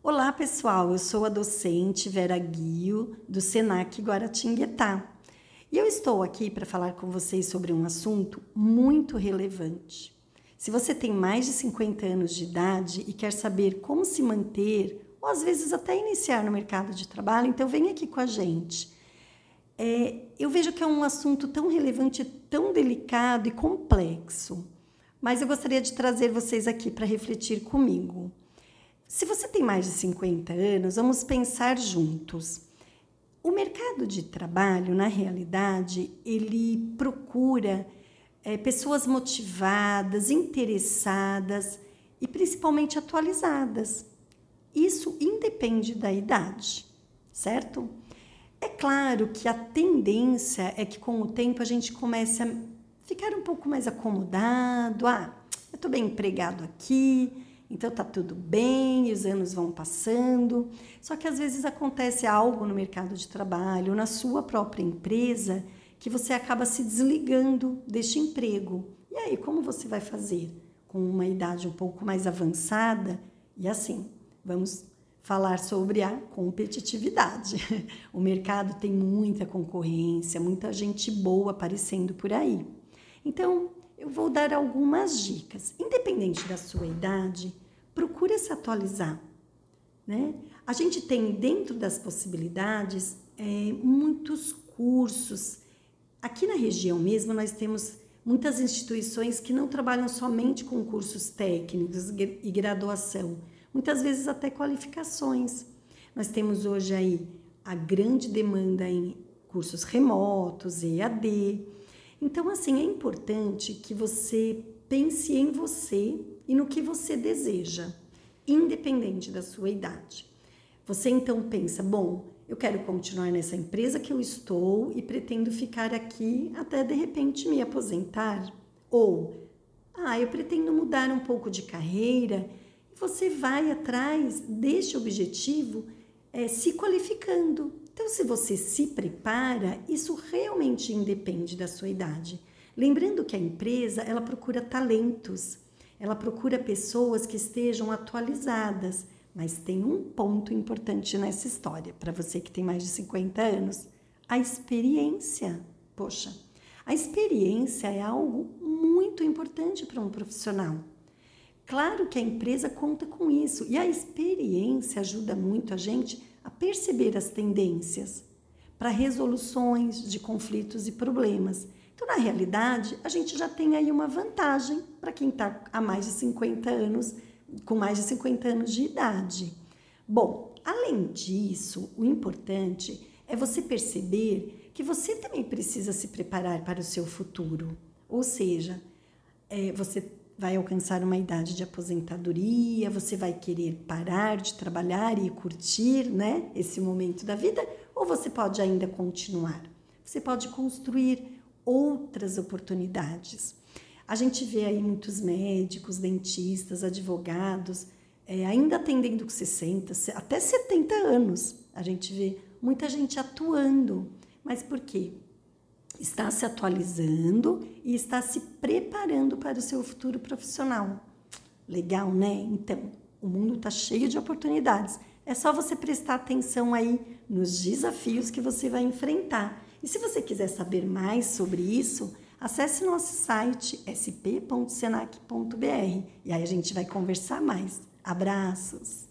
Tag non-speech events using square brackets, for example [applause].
Olá, pessoal. Eu sou a docente Vera Guio, do Senac Guaratinguetá. E eu estou aqui para falar com vocês sobre um assunto muito relevante. Se você tem mais de 50 anos de idade e quer saber como se manter, ou às vezes até iniciar no mercado de trabalho, então vem aqui com a gente. É, eu vejo que é um assunto tão relevante, tão delicado e complexo, mas eu gostaria de trazer vocês aqui para refletir comigo. Se você tem mais de 50 anos, vamos pensar juntos. O mercado de trabalho, na realidade, ele procura é, pessoas motivadas, interessadas e principalmente atualizadas. Isso independe da idade, certo? É claro que a tendência é que com o tempo a gente comece a ficar um pouco mais acomodado. Ah, eu estou bem empregado aqui, então tá tudo bem, os anos vão passando. Só que às vezes acontece algo no mercado de trabalho, na sua própria empresa, que você acaba se desligando deste emprego. E aí, como você vai fazer? Com uma idade um pouco mais avançada? E assim, vamos falar sobre a competitividade. [laughs] O mercado tem muita concorrência, muita gente boa aparecendo por aí. Então, eu vou dar algumas dicas. Independente da sua idade, procure se atualizar. Né? A gente tem dentro das possibilidades é, muitos cursos. Aqui na região mesmo, nós temos muitas instituições que não trabalham somente com cursos técnicos e graduação, muitas vezes até qualificações. Nós temos hoje aí a grande demanda em cursos remotos, EAD. Então, assim, é importante que você pense em você e no que você deseja, independente da sua idade. Você então pensa, bom, eu quero continuar nessa empresa que eu estou e pretendo ficar aqui até de repente me aposentar. Ou, ah, eu pretendo mudar um pouco de carreira. Você vai atrás deste objetivo é, se qualificando. Então, se você se prepara, isso realmente independe da sua idade. Lembrando que a empresa ela procura talentos, ela procura pessoas que estejam atualizadas, mas tem um ponto importante nessa história, para você que tem mais de 50 anos: a experiência. Poxa, a experiência é algo muito importante para um profissional. Claro que a empresa conta com isso e a experiência ajuda muito a gente a perceber as tendências para resoluções de conflitos e problemas então, na realidade, a gente já tem aí uma vantagem para quem está há mais de 50 anos, com mais de 50 anos de idade. Bom, além disso, o importante é você perceber que você também precisa se preparar para o seu futuro. Ou seja, é, você vai alcançar uma idade de aposentadoria, você vai querer parar de trabalhar e curtir né, esse momento da vida, ou você pode ainda continuar. Você pode construir outras oportunidades. A gente vê aí muitos médicos, dentistas, advogados, é, ainda atendendo com 60, até 70 anos. A gente vê muita gente atuando. Mas por quê? Está se atualizando e está se preparando para o seu futuro profissional. Legal, né? Então, o mundo está cheio de oportunidades. É só você prestar atenção aí nos desafios que você vai enfrentar e se você quiser saber mais sobre isso, acesse nosso site sp.senac.br e aí a gente vai conversar mais. Abraços!